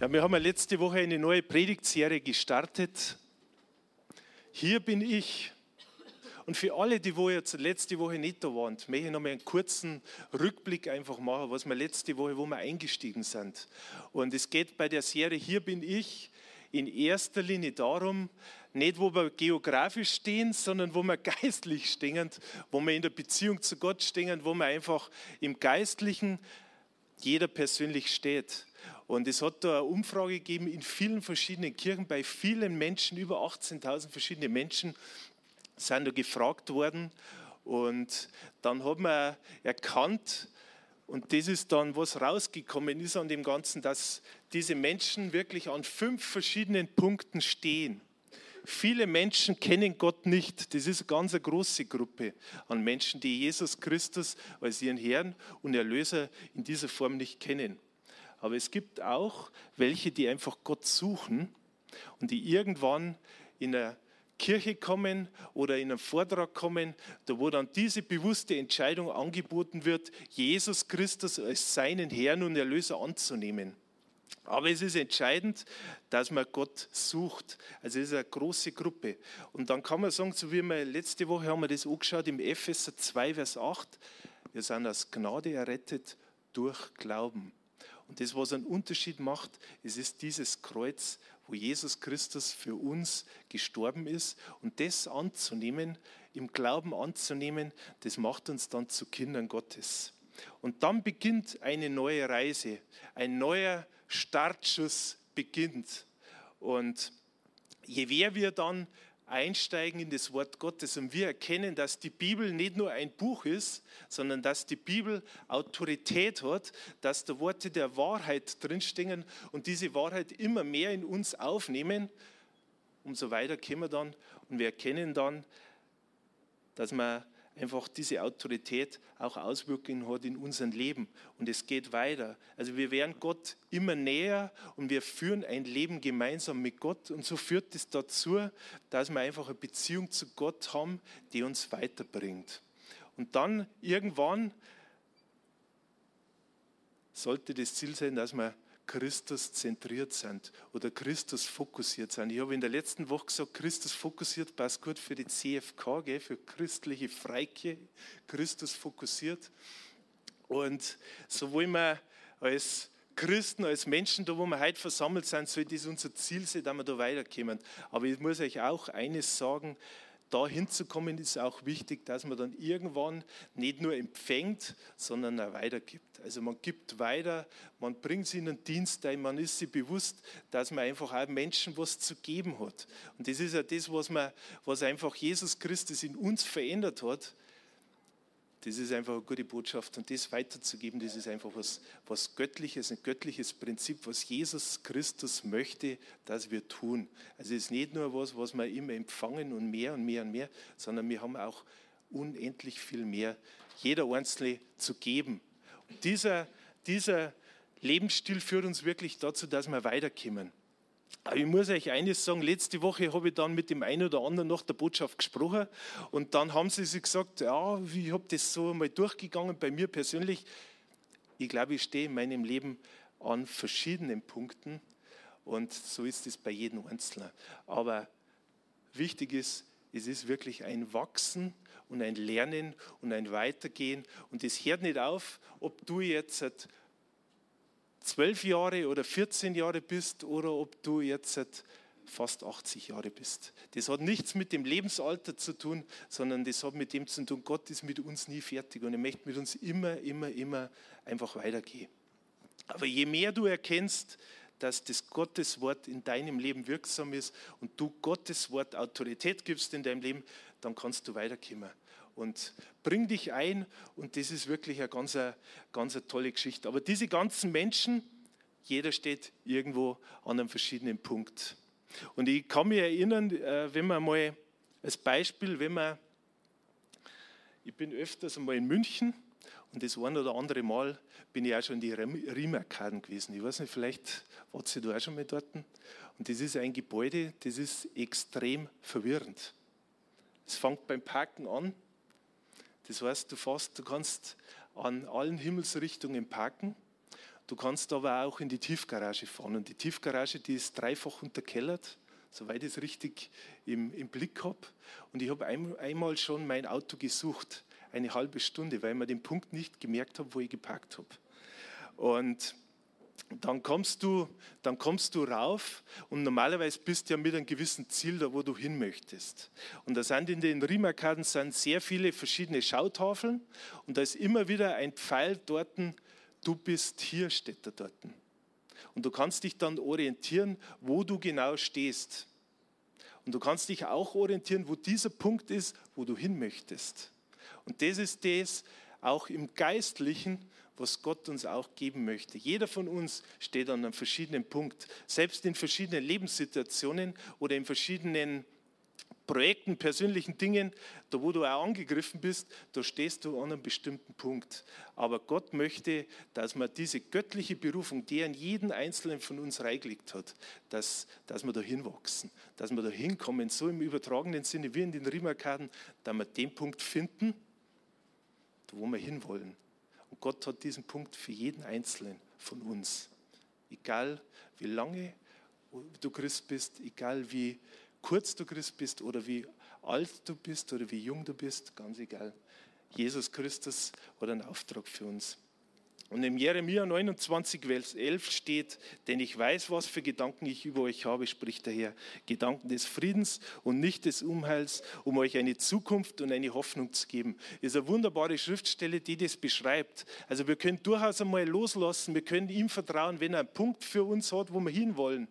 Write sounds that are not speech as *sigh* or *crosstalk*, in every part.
Ja, wir haben ja letzte Woche eine neue Predigtserie gestartet. Hier bin ich. Und für alle, die wo jetzt letzte Woche nicht da waren, möchte ich noch mal einen kurzen Rückblick einfach machen, was wir letzte Woche, wo wir eingestiegen sind. Und es geht bei der Serie Hier bin ich in erster Linie darum, nicht wo wir geografisch stehen, sondern wo wir *laughs* geistlich stehen, wo wir in der Beziehung zu Gott stehen, wo wir einfach im Geistlichen jeder persönlich steht. Und es hat da eine Umfrage gegeben in vielen verschiedenen Kirchen, bei vielen Menschen, über 18.000 verschiedene Menschen sind da gefragt worden. Und dann hat man erkannt, und das ist dann, was rausgekommen ist an dem Ganzen, dass diese Menschen wirklich an fünf verschiedenen Punkten stehen. Viele Menschen kennen Gott nicht. Das ist eine ganz große Gruppe an Menschen, die Jesus Christus als ihren Herrn und Erlöser in dieser Form nicht kennen. Aber es gibt auch welche, die einfach Gott suchen und die irgendwann in einer Kirche kommen oder in einen Vortrag kommen, da wo dann diese bewusste Entscheidung angeboten wird, Jesus Christus als seinen Herrn und Erlöser anzunehmen. Aber es ist entscheidend, dass man Gott sucht. Also es ist eine große Gruppe. Und dann kann man sagen, so wie wir letzte Woche haben wir das angeschaut im Epheser 2, Vers 8, wir sind aus Gnade errettet durch Glauben. Und das, was einen Unterschied macht, es ist dieses Kreuz, wo Jesus Christus für uns gestorben ist. Und das anzunehmen, im Glauben anzunehmen, das macht uns dann zu Kindern Gottes. Und dann beginnt eine neue Reise, ein neuer Startschuss beginnt. Und je mehr wir dann einsteigen in das Wort Gottes. Und wir erkennen, dass die Bibel nicht nur ein Buch ist, sondern dass die Bibel Autorität hat, dass da Worte der Wahrheit drinstehen und diese Wahrheit immer mehr in uns aufnehmen, umso weiter kommen wir dann und wir erkennen dann, dass man einfach diese Autorität auch Auswirkungen hat in unserem Leben. Und es geht weiter. Also wir werden Gott immer näher und wir führen ein Leben gemeinsam mit Gott. Und so führt es dazu, dass wir einfach eine Beziehung zu Gott haben, die uns weiterbringt. Und dann irgendwann sollte das Ziel sein, dass wir Christus zentriert sind oder Christus fokussiert sind. Ich habe in der letzten Woche gesagt, Christus fokussiert passt gut für die CFK, gell, für christliche Freike, Christus fokussiert. Und so wollen wir als Christen, als Menschen, da wo wir heute versammelt sind, soll das unser Ziel sein, dass wir da weiterkommen. Aber ich muss euch auch eines sagen, da hinzukommen, ist auch wichtig, dass man dann irgendwann nicht nur empfängt, sondern auch weitergibt. Also man gibt weiter, man bringt sie in den Dienst ein, man ist sich bewusst, dass man einfach auch Menschen was zu geben hat. Und das ist ja das, was, man, was einfach Jesus Christus in uns verändert hat, das ist einfach eine gute Botschaft und das weiterzugeben, das ist einfach was, was Göttliches, ein göttliches Prinzip, was Jesus Christus möchte, dass wir tun. Also es ist nicht nur was, was wir immer empfangen und mehr und mehr und mehr, sondern wir haben auch unendlich viel mehr, jeder Einzelne zu geben. Und dieser, dieser Lebensstil führt uns wirklich dazu, dass wir weiterkommen. Aber ich muss euch eines sagen, letzte Woche habe ich dann mit dem einen oder anderen nach der Botschaft gesprochen und dann haben sie sich gesagt, ja, ich habe das so mal durchgegangen bei mir persönlich. Ich glaube, ich stehe in meinem Leben an verschiedenen Punkten und so ist es bei jedem Einzelnen. Aber wichtig ist, es ist wirklich ein Wachsen und ein Lernen und ein Weitergehen und es hört nicht auf, ob du jetzt zwölf Jahre oder 14 Jahre bist oder ob du jetzt fast 80 Jahre bist. Das hat nichts mit dem Lebensalter zu tun, sondern das hat mit dem zu tun, Gott ist mit uns nie fertig und er möchte mit uns immer, immer, immer einfach weitergehen. Aber je mehr du erkennst, dass das Gottes Wort in deinem Leben wirksam ist und du Gottes Wort Autorität gibst in deinem Leben, dann kannst du weiterkommen und bring dich ein. Und das ist wirklich eine ganz, ganz tolle Geschichte. Aber diese ganzen Menschen, jeder steht irgendwo an einem verschiedenen Punkt. Und ich kann mich erinnern, äh, wenn man mal als Beispiel, wenn man, ich bin öfters einmal in München und das ein oder andere Mal bin ich auch schon in die Riemarkaden gewesen. Ich weiß nicht, vielleicht wart ihr da auch schon mal dort. Und das ist ein Gebäude, das ist extrem verwirrend. Es fängt beim Parken an. Das heißt, du fährst, du kannst an allen Himmelsrichtungen parken. Du kannst aber auch in die Tiefgarage fahren. Und die Tiefgarage, die ist dreifach unterkellert, soweit ich es richtig im, im Blick habe. Und ich habe ein, einmal schon mein Auto gesucht, eine halbe Stunde, weil ich mir den Punkt nicht gemerkt habe, wo ich geparkt habe. Und dann kommst du, dann kommst du rauf und normalerweise bist du ja mit einem gewissen Ziel da, wo du hin möchtest. Und da sind in den Riemarkaden sind sehr viele verschiedene Schautafeln und da ist immer wieder ein Pfeil dort, du bist hier, steht da dort. Und du kannst dich dann orientieren, wo du genau stehst. Und du kannst dich auch orientieren, wo dieser Punkt ist, wo du hin möchtest. Und das ist das auch im Geistlichen, was Gott uns auch geben möchte. Jeder von uns steht an einem verschiedenen Punkt, selbst in verschiedenen Lebenssituationen oder in verschiedenen Projekten, persönlichen Dingen, da wo du auch angegriffen bist, da stehst du an einem bestimmten Punkt. Aber Gott möchte, dass man diese göttliche Berufung, die in jeden Einzelnen von uns reingelegt hat, dass, dass wir da hinwachsen, dass wir da hinkommen, so im übertragenen Sinne wie in den Riemarkaden, dass wir den Punkt finden, wo wir hinwollen. Und Gott hat diesen Punkt für jeden Einzelnen von uns. Egal wie lange du Christ bist, egal wie kurz du Christ bist oder wie alt du bist oder wie jung du bist, ganz egal. Jesus Christus hat einen Auftrag für uns. Und im Jeremia 29, Vers 11 steht, denn ich weiß, was für Gedanken ich über euch habe, spricht der Herr. Gedanken des Friedens und nicht des Unheils, um euch eine Zukunft und eine Hoffnung zu geben. Das ist eine wunderbare Schriftstelle, die das beschreibt. Also wir können durchaus einmal loslassen, wir können ihm vertrauen, wenn er einen Punkt für uns hat, wo wir hinwollen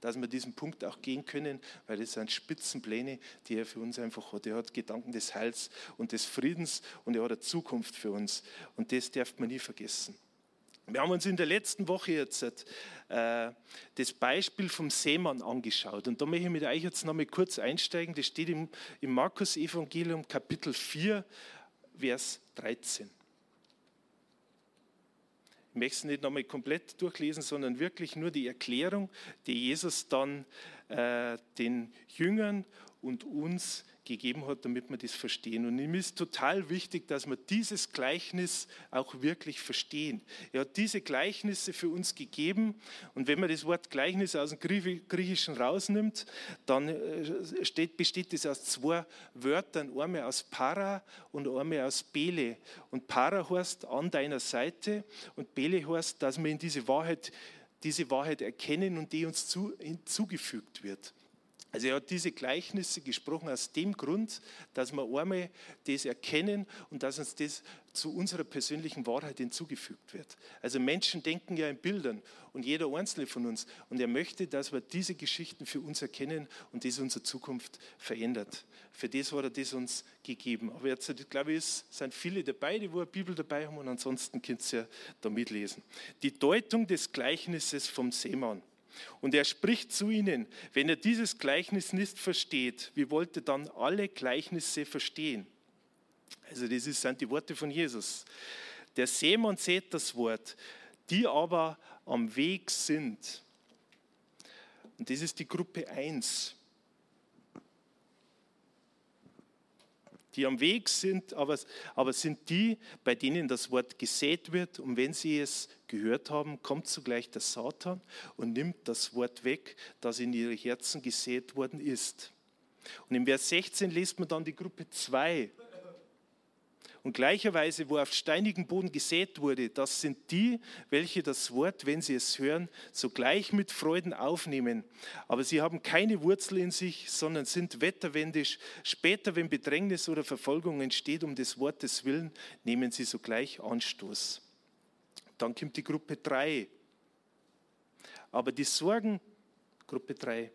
dass wir diesen Punkt auch gehen können, weil das sind Spitzenpläne, die er für uns einfach hat. Er hat Gedanken des Heils und des Friedens und er hat eine Zukunft für uns. Und das darf man nie vergessen. Wir haben uns in der letzten Woche jetzt äh, das Beispiel vom Seemann angeschaut. Und da möchte ich mit euch jetzt noch mal kurz einsteigen. Das steht im, im Markus-Evangelium, Kapitel 4, Vers 13. Ich möchte es nicht nochmal komplett durchlesen, sondern wirklich nur die Erklärung, die Jesus dann äh, den Jüngern und uns gegeben hat, damit wir das verstehen. Und ihm ist total wichtig, dass wir dieses Gleichnis auch wirklich verstehen. Er hat diese Gleichnisse für uns gegeben. Und wenn man das Wort Gleichnis aus dem Griechischen rausnimmt, dann äh, steht, besteht es aus zwei Wörtern, einmal aus Para und einmal aus Bele. Und Para heißt an deiner Seite und Bele heißt, dass wir in diese Wahrheit, diese Wahrheit erkennen und die uns zu, hinzugefügt wird. Also er hat diese Gleichnisse gesprochen aus dem Grund, dass wir einmal das erkennen und dass uns das zu unserer persönlichen Wahrheit hinzugefügt wird. Also Menschen denken ja in Bildern und jeder einzelne von uns. Und er möchte, dass wir diese Geschichten für uns erkennen und das unsere Zukunft verändert. Für das hat er das uns gegeben. Aber jetzt, glaube ich, es sind viele dabei, die eine Bibel dabei haben und ansonsten könnt ihr ja da mitlesen. Die Deutung des Gleichnisses vom Seemann. Und er spricht zu ihnen, wenn er dieses Gleichnis nicht versteht, wie wollt ihr dann alle Gleichnisse verstehen? Also das sind die Worte von Jesus. Der Seemann sät das Wort, die aber am Weg sind. Und das ist die Gruppe 1. die am Weg sind, aber, aber sind die, bei denen das Wort gesät wird. Und wenn sie es gehört haben, kommt zugleich der Satan und nimmt das Wort weg, das in ihre Herzen gesät worden ist. Und im Vers 16 liest man dann die Gruppe 2. Und gleicherweise, wo auf steinigen Boden gesät wurde, das sind die, welche das Wort, wenn sie es hören, sogleich mit Freuden aufnehmen. Aber sie haben keine Wurzel in sich, sondern sind wetterwendisch. Später, wenn Bedrängnis oder Verfolgung entsteht um des Wortes willen, nehmen sie sogleich Anstoß. Dann kommt die Gruppe 3. Aber die Sorgen, Gruppe 3,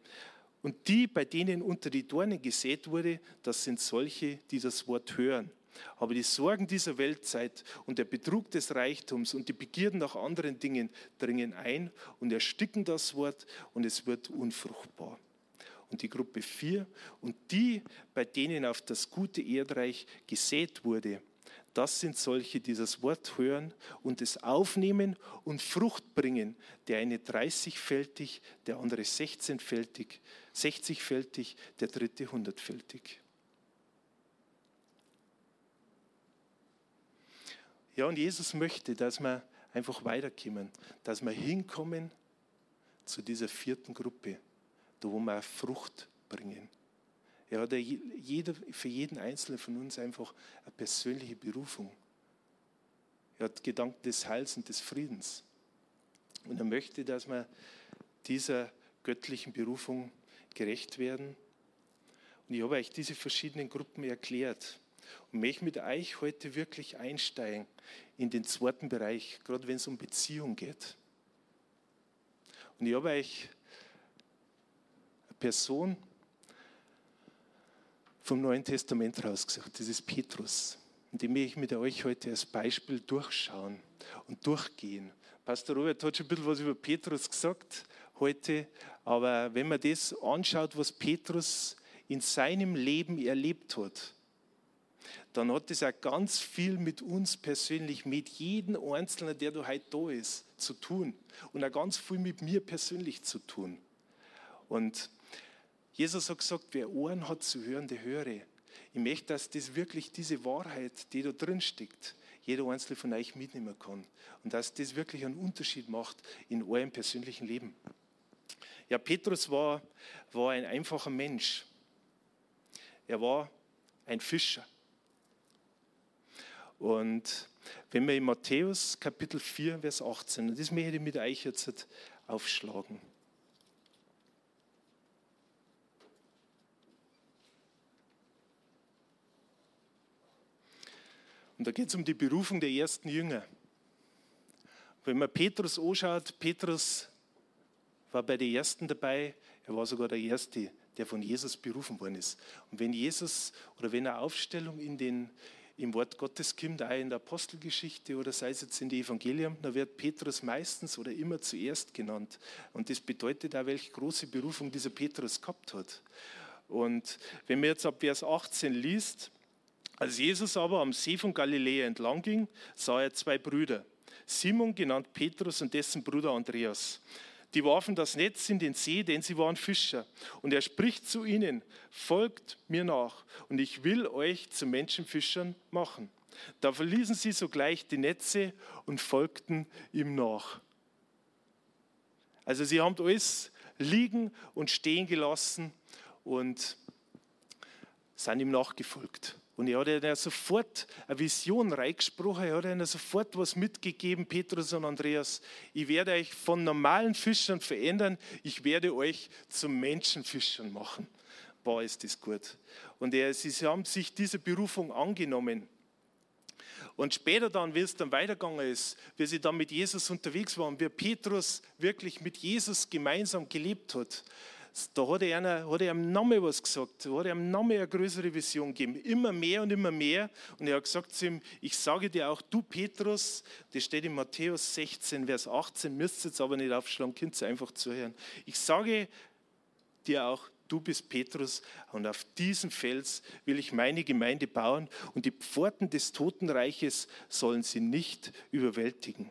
und die, bei denen unter die Dornen gesät wurde, das sind solche, die das Wort hören aber die Sorgen dieser Weltzeit und der Betrug des Reichtums und die Begierden nach anderen Dingen dringen ein und ersticken das Wort und es wird unfruchtbar. und die Gruppe 4 und die, bei denen auf das gute Erdreich gesät wurde. Das sind solche, die das Wort hören und es aufnehmen und Frucht bringen. Der eine 30-fältig, der andere 16-fältig, 60-fältig, der dritte 100-fältig. Ja, und Jesus möchte, dass wir einfach weiterkommen, dass wir hinkommen zu dieser vierten Gruppe, da wo wir Frucht bringen. Er hat jeder, für jeden Einzelnen von uns einfach eine persönliche Berufung. Er hat Gedanken des Heils und des Friedens. Und er möchte, dass wir dieser göttlichen Berufung gerecht werden. Und ich habe euch diese verschiedenen Gruppen erklärt und möchte mit euch heute wirklich einsteigen in den zweiten Bereich, gerade wenn es um Beziehung geht. Und ich habe euch eine Person vom Neuen Testament rausgesucht, das ist Petrus. Und die möchte ich mit euch heute als Beispiel durchschauen und durchgehen. Pastor Robert hat schon ein bisschen was über Petrus gesagt heute, aber wenn man das anschaut, was Petrus in seinem Leben erlebt hat, dann hat das auch ganz viel mit uns persönlich, mit jedem Einzelnen, der da heute da ist, zu tun. Und auch ganz viel mit mir persönlich zu tun. Und Jesus hat gesagt, wer Ohren hat zu hören, der höre. Ich möchte, dass das wirklich diese Wahrheit, die da drin steckt, jeder Einzelne von euch mitnehmen kann. Und dass das wirklich einen Unterschied macht in eurem persönlichen Leben. Ja, Petrus war, war ein einfacher Mensch. Er war ein Fischer. Und wenn wir in Matthäus Kapitel 4, Vers 18, und das möchte ich mit euch jetzt aufschlagen. Und da geht es um die Berufung der ersten Jünger. Wenn man Petrus anschaut, Petrus war bei den Ersten dabei, er war sogar der Erste, der von Jesus berufen worden ist. Und wenn Jesus oder wenn eine Aufstellung in den, im Wort Gottes kommt, auch in der Apostelgeschichte oder sei es jetzt in die Evangelium, dann wird Petrus meistens oder immer zuerst genannt. Und das bedeutet auch, welche große Berufung dieser Petrus gehabt hat. Und wenn man jetzt ab Vers 18 liest, als Jesus aber am See von Galiläa entlang ging, sah er zwei Brüder, Simon genannt Petrus und dessen Bruder Andreas. Die warfen das Netz in den See, denn sie waren Fischer. Und er spricht zu ihnen, folgt mir nach und ich will euch zu Menschenfischern machen. Da verließen sie sogleich die Netze und folgten ihm nach. Also sie haben alles liegen und stehen gelassen und sind ihm nachgefolgt. Und er hat ihnen sofort eine Vision reingesprochen, er hat ihnen sofort was mitgegeben, Petrus und Andreas. Ich werde euch von normalen Fischern verändern, ich werde euch zu Menschenfischern machen. Boah, ist das gut. Und er, sie haben sich diese Berufung angenommen. Und später dann, wie es dann weitergegangen ist, wie sie dann mit Jesus unterwegs waren, wie Petrus wirklich mit Jesus gemeinsam gelebt hat, da hat er, einer, hat einem Namen was gesagt, da hat er einem Namen eine größere Vision gegeben, immer mehr und immer mehr. Und er hat gesagt zu ihm, ich sage dir auch, du Petrus, das steht in Matthäus 16, Vers 18, müsst jetzt aber nicht aufschlagen, könnt ihr einfach zuhören. Ich sage dir auch, du bist Petrus und auf diesen Fels will ich meine Gemeinde bauen und die Pforten des Totenreiches sollen sie nicht überwältigen.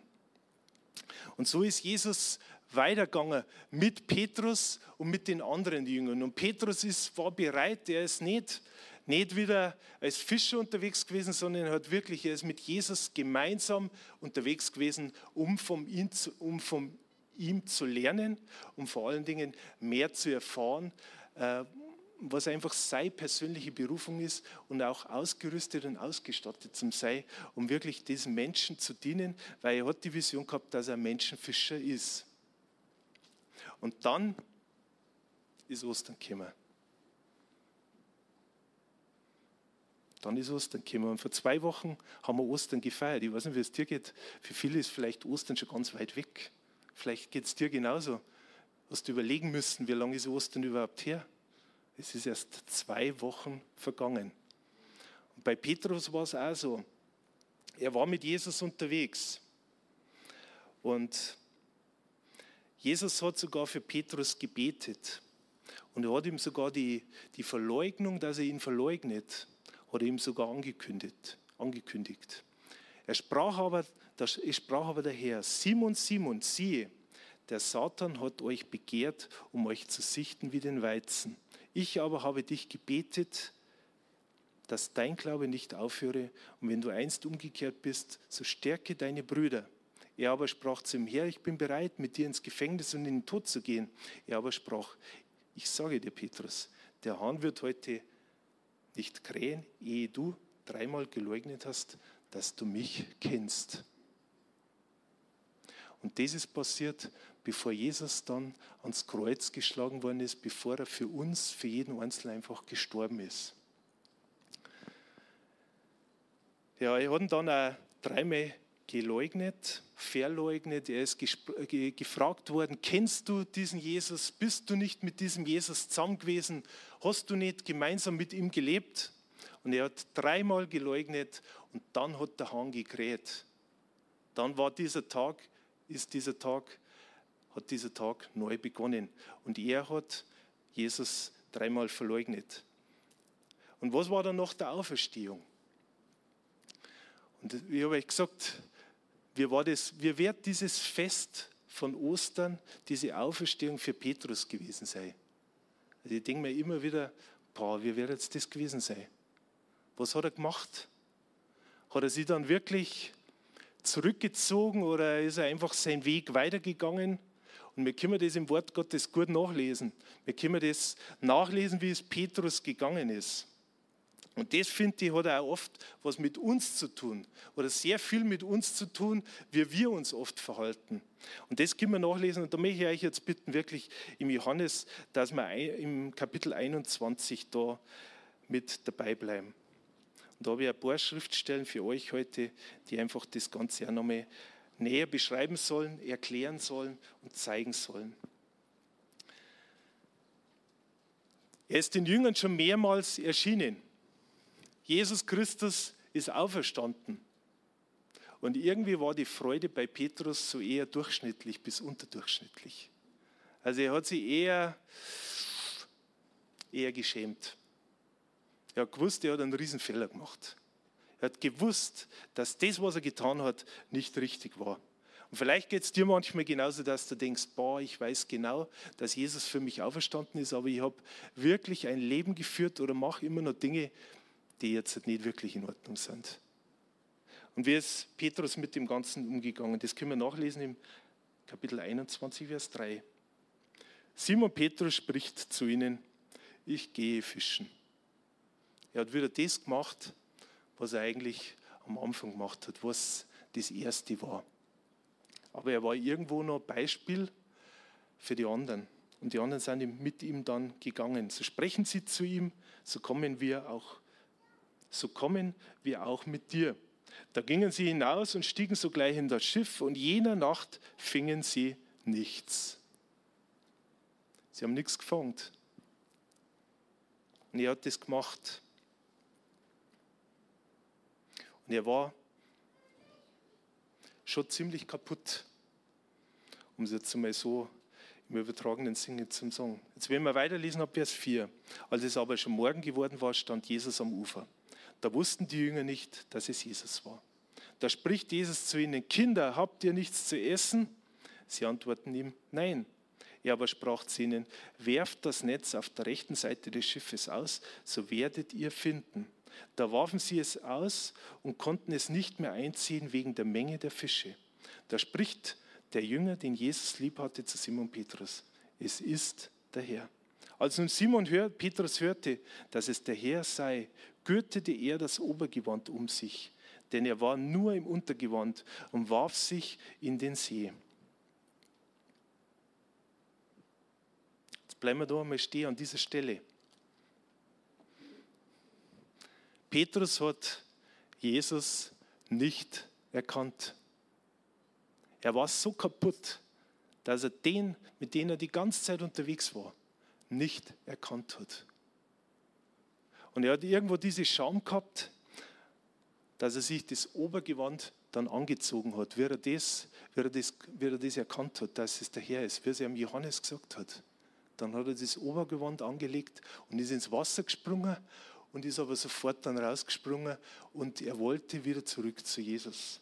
Und so ist Jesus weitergegangen mit Petrus und mit den anderen Jüngern. Und Petrus ist, war bereit, er ist nicht, nicht wieder als Fischer unterwegs gewesen, sondern er hat wirklich, er ist mit Jesus gemeinsam unterwegs gewesen, um von ihm zu, um von ihm zu lernen, um vor allen Dingen mehr zu erfahren, äh, was einfach seine persönliche Berufung ist und auch ausgerüstet und ausgestattet zum sei, um wirklich diesen Menschen zu dienen, weil er hat die Vision gehabt, dass er Menschenfischer ist. Und dann ist Ostern gekommen. Dann ist Ostern gekommen. Und vor zwei Wochen haben wir Ostern gefeiert. Ich weiß nicht, wie es dir geht. Für viele ist vielleicht Ostern schon ganz weit weg. Vielleicht geht es dir genauso. Hast du überlegen müssen, wie lange ist Ostern überhaupt her? Es ist erst zwei Wochen vergangen. Und bei Petrus war es auch so. Er war mit Jesus unterwegs. Und Jesus hat sogar für Petrus gebetet. Und er hat ihm sogar die, die Verleugnung, dass er ihn verleugnet, hat er ihm sogar angekündigt. angekündigt. Er sprach aber, das, sprach aber der Herr, Simon, Simon, siehe, der Satan hat euch begehrt, um euch zu sichten wie den Weizen. Ich aber habe dich gebetet, dass dein Glaube nicht aufhöre. Und wenn du einst umgekehrt bist, so stärke deine Brüder. Er aber sprach zu ihm, Herr, ich bin bereit, mit dir ins Gefängnis und in den Tod zu gehen. Er aber sprach, ich sage dir, Petrus, der Hahn wird heute nicht krähen, ehe du dreimal geleugnet hast, dass du mich kennst. Und das ist passiert, bevor Jesus dann ans Kreuz geschlagen worden ist, bevor er für uns, für jeden Einzelnen einfach gestorben ist. Ja, er hat dann auch dreimal geleugnet, verleugnet. Er ist gefragt worden, kennst du diesen Jesus? Bist du nicht mit diesem Jesus zusammen gewesen? Hast du nicht gemeinsam mit ihm gelebt? Und er hat dreimal geleugnet und dann hat der Hahn gekräht. Dann war dieser Tag, ist dieser Tag, hat dieser Tag neu begonnen. Und er hat Jesus dreimal verleugnet. Und was war dann nach der Auferstehung? Und ich habe euch gesagt, wie, war das, wie wird dieses Fest von Ostern, diese Auferstehung für Petrus gewesen sein? Also ich denke mir immer wieder, boah, wie wird jetzt das gewesen sein? Was hat er gemacht? Hat er sich dann wirklich zurückgezogen oder ist er einfach seinen Weg weitergegangen? Und wir können das im Wort Gottes gut nachlesen. Wir können das nachlesen, wie es Petrus gegangen ist. Und das, finde ich, hat auch oft was mit uns zu tun oder sehr viel mit uns zu tun, wie wir uns oft verhalten. Und das können wir nachlesen und da möchte ich euch jetzt bitten, wirklich im Johannes, dass wir im Kapitel 21 da mit dabei bleiben. Und da habe ich ein paar Schriftstellen für euch heute, die einfach das Ganze auch nochmal näher beschreiben sollen, erklären sollen und zeigen sollen. Er ist den Jüngern schon mehrmals erschienen. Jesus Christus ist auferstanden. Und irgendwie war die Freude bei Petrus so eher durchschnittlich bis unterdurchschnittlich. Also er hat sich eher, eher geschämt. Er hat gewusst, er hat einen Riesenfehler gemacht. Er hat gewusst, dass das, was er getan hat, nicht richtig war. Und vielleicht geht es dir manchmal genauso, dass du denkst, boah, ich weiß genau, dass Jesus für mich auferstanden ist, aber ich habe wirklich ein Leben geführt oder mache immer noch Dinge, die jetzt nicht wirklich in Ordnung sind. Und wie ist Petrus mit dem Ganzen umgegangen? Das können wir nachlesen im Kapitel 21, Vers 3. Simon Petrus spricht zu ihnen, ich gehe fischen. Er hat wieder das gemacht, was er eigentlich am Anfang gemacht hat, was das Erste war. Aber er war irgendwo noch Beispiel für die anderen. Und die anderen sind mit ihm dann gegangen. So sprechen sie zu ihm, so kommen wir auch so kommen wir auch mit dir. Da gingen sie hinaus und stiegen sogleich in das Schiff und jener Nacht fingen sie nichts. Sie haben nichts gefangen. Und er hat das gemacht. Und er war schon ziemlich kaputt, um es jetzt mal so im übertragenen Sinne zu sagen. Jetzt werden wir weiterlesen ab Vers 4. Als es aber schon Morgen geworden war, stand Jesus am Ufer. Da wussten die Jünger nicht, dass es Jesus war. Da spricht Jesus zu ihnen, Kinder, habt ihr nichts zu essen? Sie antworten ihm, nein. Er aber sprach zu ihnen, werft das Netz auf der rechten Seite des Schiffes aus, so werdet ihr finden. Da warfen sie es aus und konnten es nicht mehr einziehen wegen der Menge der Fische. Da spricht der Jünger, den Jesus lieb hatte, zu Simon Petrus, es ist der Herr. Als nun Simon hört, Petrus hörte, dass es der Herr sei, gürtete er das Obergewand um sich, denn er war nur im Untergewand und warf sich in den See. Jetzt bleiben wir da einmal stehen an dieser Stelle. Petrus hat Jesus nicht erkannt. Er war so kaputt, dass er den, mit dem er die ganze Zeit unterwegs war, nicht erkannt hat. Und er hat irgendwo diese Scham gehabt, dass er sich das Obergewand dann angezogen hat, wie er das, wie er das, wie er das erkannt hat, dass es der Herr ist, wie er es ihm Johannes gesagt hat. Dann hat er das Obergewand angelegt und ist ins Wasser gesprungen und ist aber sofort dann rausgesprungen und er wollte wieder zurück zu Jesus.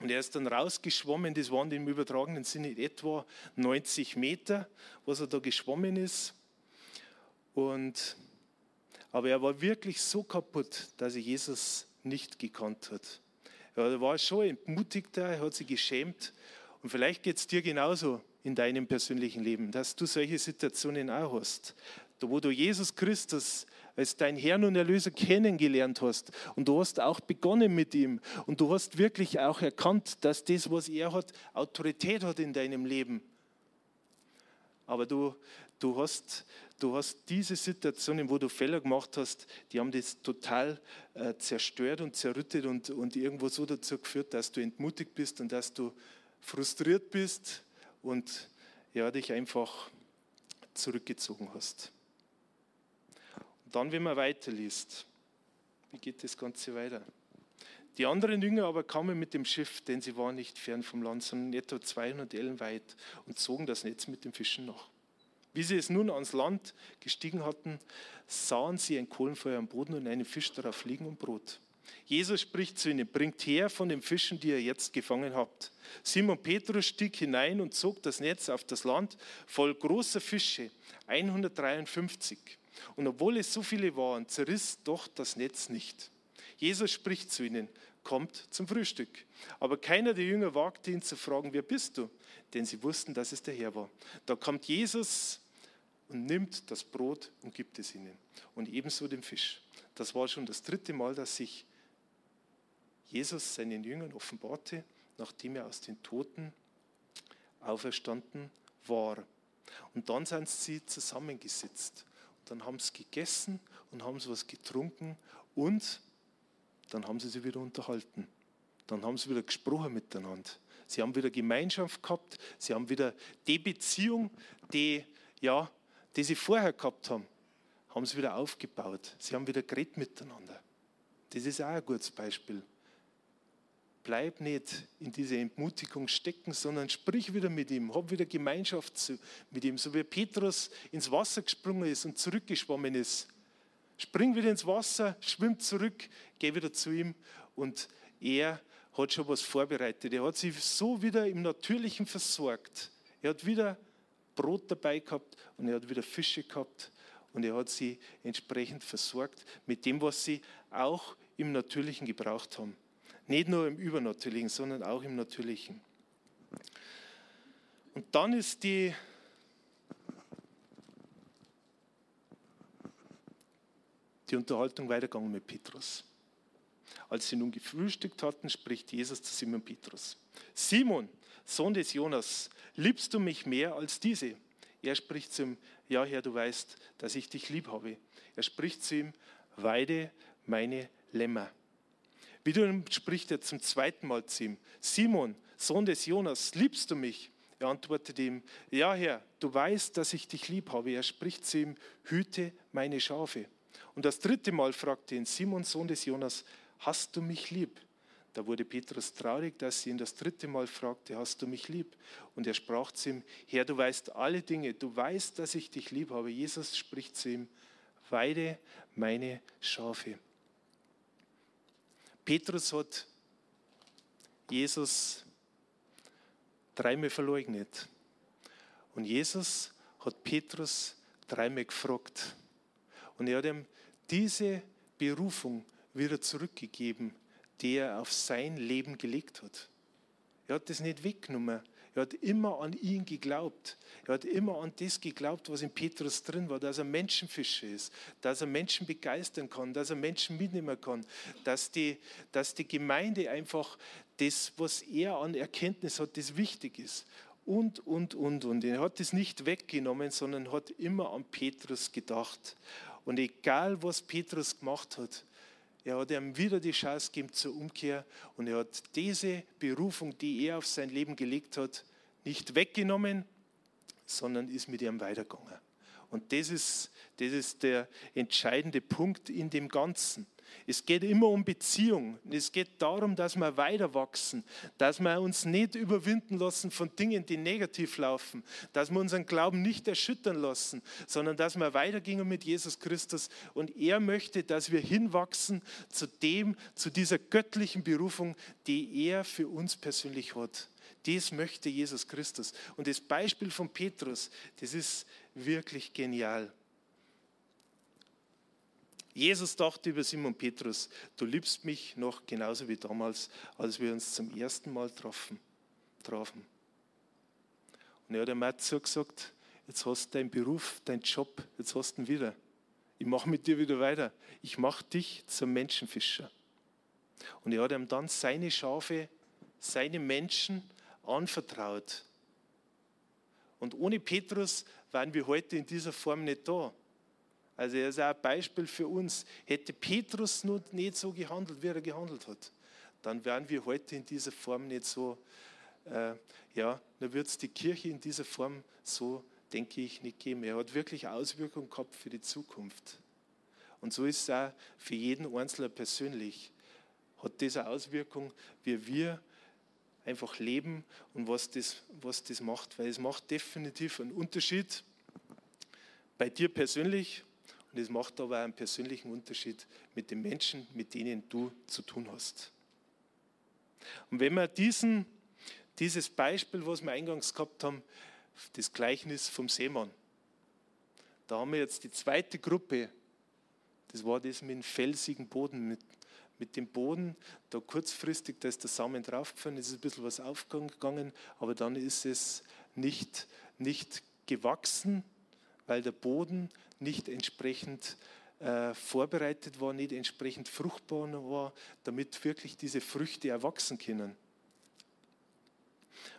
Und er ist dann rausgeschwommen, das waren im übertragenen Sinne etwa 90 Meter, was er da geschwommen ist. Und, aber er war wirklich so kaputt, dass er Jesus nicht gekannt hat. Er war schon entmutigt, er hat sich geschämt. Und vielleicht geht es dir genauso in deinem persönlichen Leben, dass du solche Situationen auch hast, wo du Jesus Christus als dein Herrn und Erlöser kennengelernt hast und du hast auch begonnen mit ihm und du hast wirklich auch erkannt, dass das, was er hat, Autorität hat in deinem Leben. Aber du, du, hast, du hast diese Situationen, wo du Fehler gemacht hast, die haben das total äh, zerstört und zerrüttet und, und irgendwo so dazu geführt, dass du entmutigt bist und dass du frustriert bist und ja, dich einfach zurückgezogen hast. Dann, wenn man weiterliest, wie geht das Ganze weiter? Die anderen Jünger aber kamen mit dem Schiff, denn sie waren nicht fern vom Land, sondern etwa 200 Ellen weit und zogen das Netz mit den Fischen nach. Wie sie es nun ans Land gestiegen hatten, sahen sie ein Kohlenfeuer am Boden und einen Fisch darauf liegen und Brot. Jesus spricht zu ihnen, bringt her von den Fischen, die ihr jetzt gefangen habt. Simon Petrus stieg hinein und zog das Netz auf das Land voll großer Fische, 153. Und obwohl es so viele waren, zerriss doch das Netz nicht. Jesus spricht zu ihnen, kommt zum Frühstück. Aber keiner der Jünger wagte ihn zu fragen, wer bist du? Denn sie wussten, dass es der Herr war. Da kommt Jesus und nimmt das Brot und gibt es ihnen. Und ebenso den Fisch. Das war schon das dritte Mal, dass sich Jesus seinen Jüngern offenbarte, nachdem er aus den Toten auferstanden war. Und dann sind sie zusammengesetzt dann haben sie gegessen und haben sie was getrunken und dann haben sie sich wieder unterhalten. Dann haben sie wieder gesprochen miteinander. Sie haben wieder Gemeinschaft gehabt, sie haben wieder die Beziehung, die, ja, die sie vorher gehabt haben, haben sie wieder aufgebaut. Sie haben wieder geredet miteinander. Das ist auch ein gutes Beispiel bleib nicht in dieser Entmutigung stecken, sondern sprich wieder mit ihm, hab wieder Gemeinschaft mit ihm, so wie Petrus ins Wasser gesprungen ist und zurückgeschwommen ist. Spring wieder ins Wasser, schwimm zurück, geh wieder zu ihm und er hat schon was vorbereitet. Er hat sich so wieder im Natürlichen versorgt. Er hat wieder Brot dabei gehabt und er hat wieder Fische gehabt und er hat sie entsprechend versorgt mit dem, was sie auch im Natürlichen gebraucht haben. Nicht nur im Übernatürlichen, sondern auch im Natürlichen. Und dann ist die die Unterhaltung weitergegangen mit Petrus. Als sie nun gefrühstückt hatten, spricht Jesus zu Simon Petrus. Simon, Sohn des Jonas, liebst du mich mehr als diese? Er spricht zu ihm, ja Herr, du weißt, dass ich dich lieb habe. Er spricht zu ihm, weide meine Lämmer. Wiederum spricht er zum zweiten Mal zu ihm, Simon, Sohn des Jonas, liebst du mich? Er antwortet ihm, ja Herr, du weißt, dass ich dich lieb habe. Er spricht zu ihm, hüte meine Schafe. Und das dritte Mal fragte ihn, Simon, Sohn des Jonas, hast du mich lieb? Da wurde Petrus traurig, dass sie ihn das dritte Mal fragte, hast du mich lieb? Und er sprach zu ihm, Herr, du weißt alle Dinge, du weißt, dass ich dich lieb habe. Jesus spricht zu ihm, weide meine Schafe. Petrus hat Jesus dreimal verleugnet. Und Jesus hat Petrus dreimal gefragt. Und er hat ihm diese Berufung wieder zurückgegeben, die er auf sein Leben gelegt hat. Er hat das nicht weggenommen. Er hat immer an ihn geglaubt. Er hat immer an das geglaubt, was in Petrus drin war, dass er Menschenfischer ist, dass er Menschen begeistern kann, dass er Menschen mitnehmen kann, dass die, dass die Gemeinde einfach das, was er an Erkenntnis hat, das wichtig ist. Und, und, und, und. Er hat das nicht weggenommen, sondern hat immer an Petrus gedacht. Und egal, was Petrus gemacht hat, er hat ihm wieder die Chance gegeben zur Umkehr und er hat diese Berufung, die er auf sein Leben gelegt hat, nicht weggenommen, sondern ist mit ihm weitergegangen. Und das ist, das ist der entscheidende Punkt in dem Ganzen. Es geht immer um Beziehung. Es geht darum, dass wir weiter wachsen, dass wir uns nicht überwinden lassen von Dingen, die negativ laufen, dass wir unseren Glauben nicht erschüttern lassen, sondern dass wir weitergehen mit Jesus Christus. Und er möchte, dass wir hinwachsen zu dem, zu dieser göttlichen Berufung, die er für uns persönlich hat. Das möchte Jesus Christus. Und das Beispiel von Petrus, das ist wirklich genial. Jesus dachte über Simon Petrus, du liebst mich noch genauso wie damals, als wir uns zum ersten Mal trafen. trafen. Und er hat ihm auch gesagt, jetzt hast du deinen Beruf, deinen Job, jetzt hast du ihn wieder. Ich mache mit dir wieder weiter. Ich mache dich zum Menschenfischer. Und er hat ihm dann seine Schafe, seine Menschen anvertraut. Und ohne Petrus wären wir heute in dieser Form nicht da. Also er ist auch ein Beispiel für uns. Hätte Petrus nur nicht so gehandelt, wie er gehandelt hat, dann wären wir heute in dieser Form nicht so, äh, ja, dann wird es die Kirche in dieser Form so, denke ich, nicht geben. Er hat wirklich Auswirkungen gehabt für die Zukunft. Und so ist es auch für jeden Einzelnen persönlich. Hat diese Auswirkung, wie wir einfach leben und was das, was das macht. Weil es macht definitiv einen Unterschied bei dir persönlich und es macht aber einen persönlichen Unterschied mit den Menschen, mit denen du zu tun hast. Und wenn wir diesen, dieses Beispiel, was wir eingangs gehabt haben, das Gleichnis vom Seemann, da haben wir jetzt die zweite Gruppe, das war das mit dem felsigen Boden, mit, mit dem Boden, da kurzfristig, da ist der Samen draufgefallen, ist ein bisschen was aufgegangen, aber dann ist es nicht, nicht gewachsen, weil der Boden nicht entsprechend äh, vorbereitet war, nicht entsprechend fruchtbar war, damit wirklich diese Früchte erwachsen können.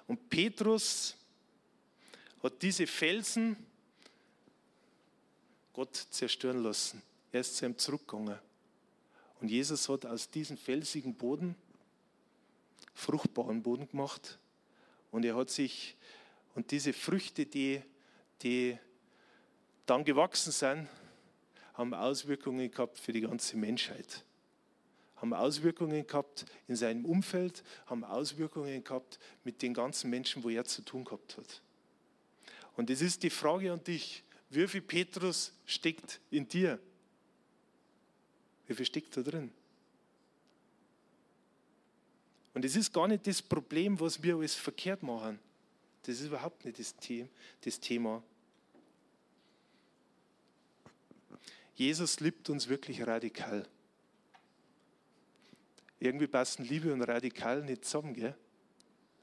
Und Petrus hat diese Felsen Gott zerstören lassen. Er ist zu ihm zurückgegangen. Und Jesus hat aus diesem felsigen Boden fruchtbaren Boden gemacht. Und er hat sich, und diese Früchte, die, die dann gewachsen sind, haben Auswirkungen gehabt für die ganze Menschheit. Haben Auswirkungen gehabt in seinem Umfeld, haben Auswirkungen gehabt mit den ganzen Menschen, wo er zu tun gehabt hat. Und es ist die Frage an dich, wie viel Petrus steckt in dir? Wie viel steckt da drin? Und es ist gar nicht das Problem, was wir alles verkehrt machen. Das ist überhaupt nicht das Thema. Jesus liebt uns wirklich radikal. Irgendwie passen Liebe und radikal nicht zusammen, gell?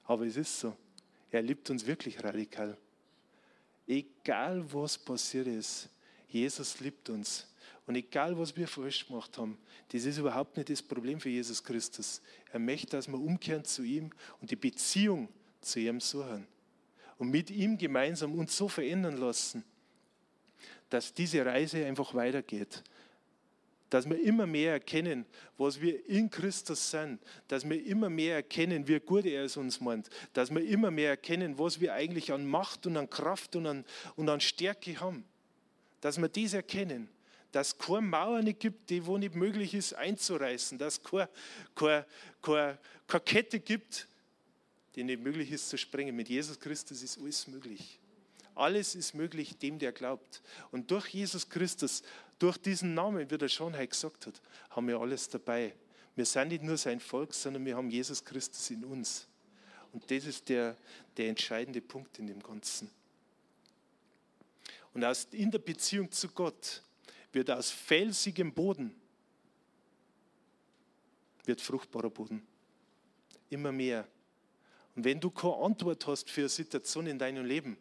aber es ist so. Er liebt uns wirklich radikal. Egal was passiert ist, Jesus liebt uns. Und egal was wir falsch gemacht haben, das ist überhaupt nicht das Problem für Jesus Christus. Er möchte, dass wir umkehren zu ihm und die Beziehung zu ihm suchen. Und mit ihm gemeinsam uns so verändern lassen, dass diese Reise einfach weitergeht. Dass wir immer mehr erkennen, was wir in Christus sind. Dass wir immer mehr erkennen, wie gut er es uns meint. Dass wir immer mehr erkennen, was wir eigentlich an Macht und an Kraft und an, und an Stärke haben. Dass wir das erkennen. Dass es keine Mauer nicht gibt, die wo nicht möglich ist einzureißen. Dass es keine, keine, keine, keine Kette gibt, die nicht möglich ist zu sprengen. Mit Jesus Christus ist alles möglich. Alles ist möglich dem, der glaubt. Und durch Jesus Christus, durch diesen Namen, wie der schon gesagt hat, haben wir alles dabei. Wir sind nicht nur sein Volk, sondern wir haben Jesus Christus in uns. Und das ist der, der entscheidende Punkt in dem Ganzen. Und aus, in der Beziehung zu Gott wird aus felsigem Boden wird fruchtbarer Boden. Immer mehr. Und wenn du keine Antwort hast für eine Situation in deinem Leben,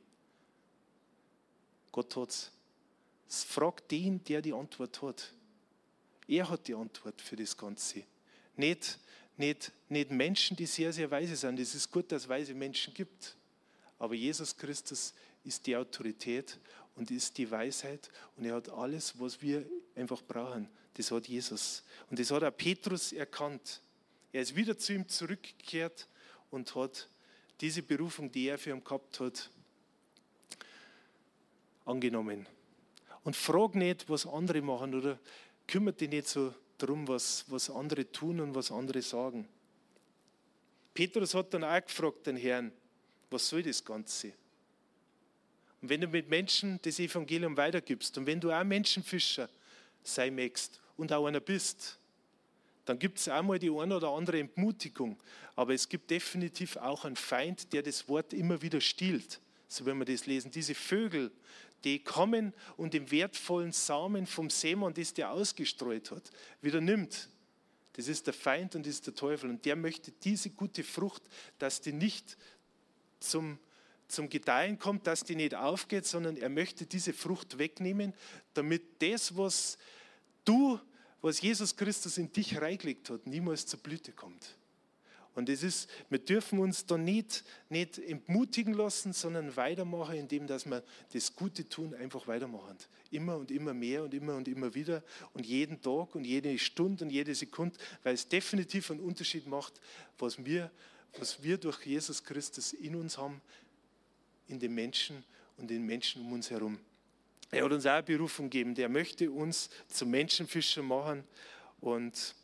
Gott hat es. Frag den, der die Antwort hat. Er hat die Antwort für das Ganze. Nicht, nicht, nicht Menschen, die sehr, sehr weise sind. Es ist gut, dass es weise Menschen gibt. Aber Jesus Christus ist die Autorität und ist die Weisheit und er hat alles, was wir einfach brauchen. Das hat Jesus. Und das hat auch Petrus erkannt. Er ist wieder zu ihm zurückgekehrt und hat diese Berufung, die er für ihn gehabt hat, angenommen. Und frag nicht, was andere machen oder kümmert dich nicht so darum, was, was andere tun und was andere sagen. Petrus hat dann auch gefragt, den Herrn, was soll das Ganze? Und wenn du mit Menschen das Evangelium weitergibst und wenn du auch Menschenfischer sein möchtest und auch einer bist, dann gibt es einmal die eine oder andere Entmutigung. Aber es gibt definitiv auch einen Feind, der das Wort immer wieder stiehlt. So wenn wir das lesen. Diese Vögel, die kommen und den wertvollen Samen vom Seemann, das der ausgestreut hat, wieder nimmt. Das ist der Feind und das ist der Teufel. Und der möchte diese gute Frucht, dass die nicht zum, zum Gedeihen kommt, dass die nicht aufgeht, sondern er möchte diese Frucht wegnehmen, damit das, was du was Jesus Christus in dich reingelegt hat, niemals zur Blüte kommt. Und es ist, wir dürfen uns da nicht, nicht entmutigen lassen, sondern weitermachen, indem dass wir das Gute tun, einfach weitermachen. Immer und immer mehr und immer und immer wieder und jeden Tag und jede Stunde und jede Sekunde, weil es definitiv einen Unterschied macht, was wir, was wir durch Jesus Christus in uns haben, in den Menschen und den Menschen um uns herum. Er hat uns auch eine Berufung gegeben. Der möchte uns zu Menschenfischern machen. Und,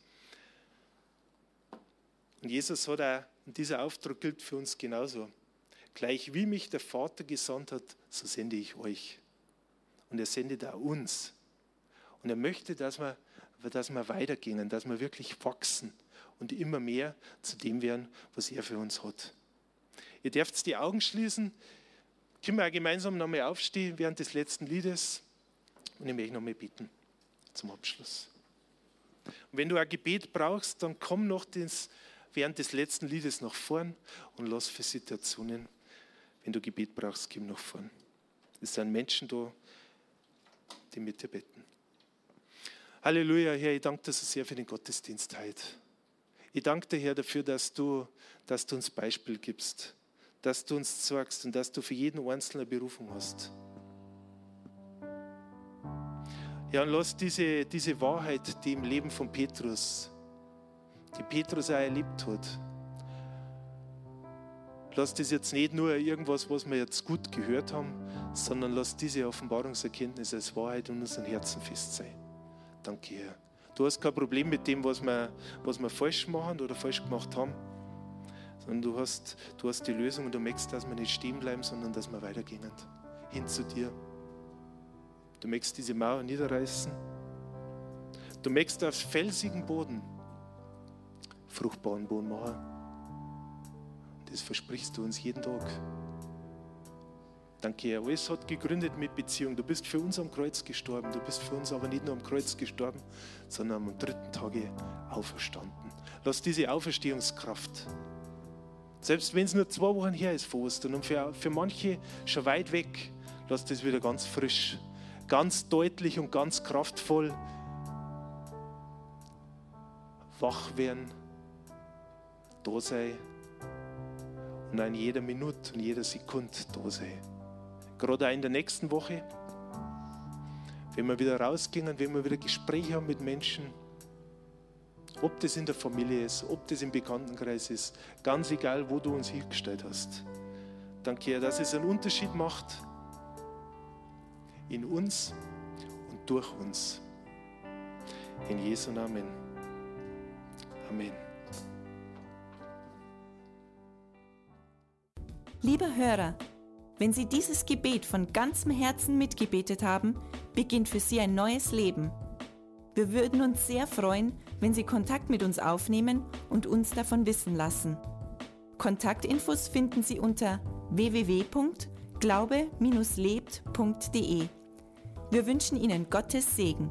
und Jesus hat auch, und dieser Auftrag gilt für uns genauso. Gleich wie mich der Vater gesandt hat, so sende ich euch. Und er sendet auch uns. Und er möchte, dass wir, dass wir weitergehen, dass wir wirklich wachsen und immer mehr zu dem werden, was er für uns hat. Ihr dürft die Augen schließen. Können wir auch gemeinsam nochmal aufstehen während des letzten Liedes? Und ich möchte nochmal bitten zum Abschluss. Und wenn du ein Gebet brauchst, dann komm noch des, während des letzten Liedes nach vorn und lass für Situationen, wenn du Gebet brauchst, komm nach vorn. Es sind Menschen da, die mit dir beten. Halleluja, Herr, ich danke dir so sehr für den Gottesdienst heute. Ich danke dir, Herr, dafür, dass du, dass du uns Beispiel gibst dass du uns zeigst und dass du für jeden Einzelnen Berufung hast. Ja, und lass diese, diese Wahrheit, die im Leben von Petrus, die Petrus auch erlebt hat, lass das jetzt nicht nur irgendwas, was wir jetzt gut gehört haben, sondern lass diese Offenbarungserkenntnis als Wahrheit in unseren Herzen fest sein. Danke, Herr. Du hast kein Problem mit dem, was wir, was wir falsch machen oder falsch gemacht haben sondern du hast, du hast die Lösung und du möchtest, dass wir nicht stehen bleiben, sondern dass wir weitergehen. Hin zu dir. Du möchtest diese Mauer niederreißen. Du möchtest auf felsigen Boden fruchtbaren Boden machen. Das versprichst du uns jeden Tag. Danke, Herr. Alles hat gegründet mit Beziehung. Du bist für uns am Kreuz gestorben. Du bist für uns aber nicht nur am Kreuz gestorben, sondern am dritten Tage auferstanden. Lass diese Auferstehungskraft selbst wenn es nur zwei Wochen her ist vor Ostern und für, für manche schon weit weg, lass das wieder ganz frisch, ganz deutlich und ganz kraftvoll wach werden, da sein und in jeder Minute und jeder Sekunde da sein. Gerade auch in der nächsten Woche, wenn wir wieder rausgehen, wenn wir wieder Gespräche haben mit Menschen, ob das in der Familie ist, ob das im Bekanntenkreis ist, ganz egal, wo du uns hingestellt hast. Danke, Herr, dass es einen Unterschied macht in uns und durch uns. In Jesu Namen. Amen. Lieber Hörer, wenn Sie dieses Gebet von ganzem Herzen mitgebetet haben, beginnt für Sie ein neues Leben. Wir würden uns sehr freuen, wenn Sie Kontakt mit uns aufnehmen und uns davon wissen lassen. Kontaktinfos finden Sie unter www.glaube-lebt.de. Wir wünschen Ihnen Gottes Segen.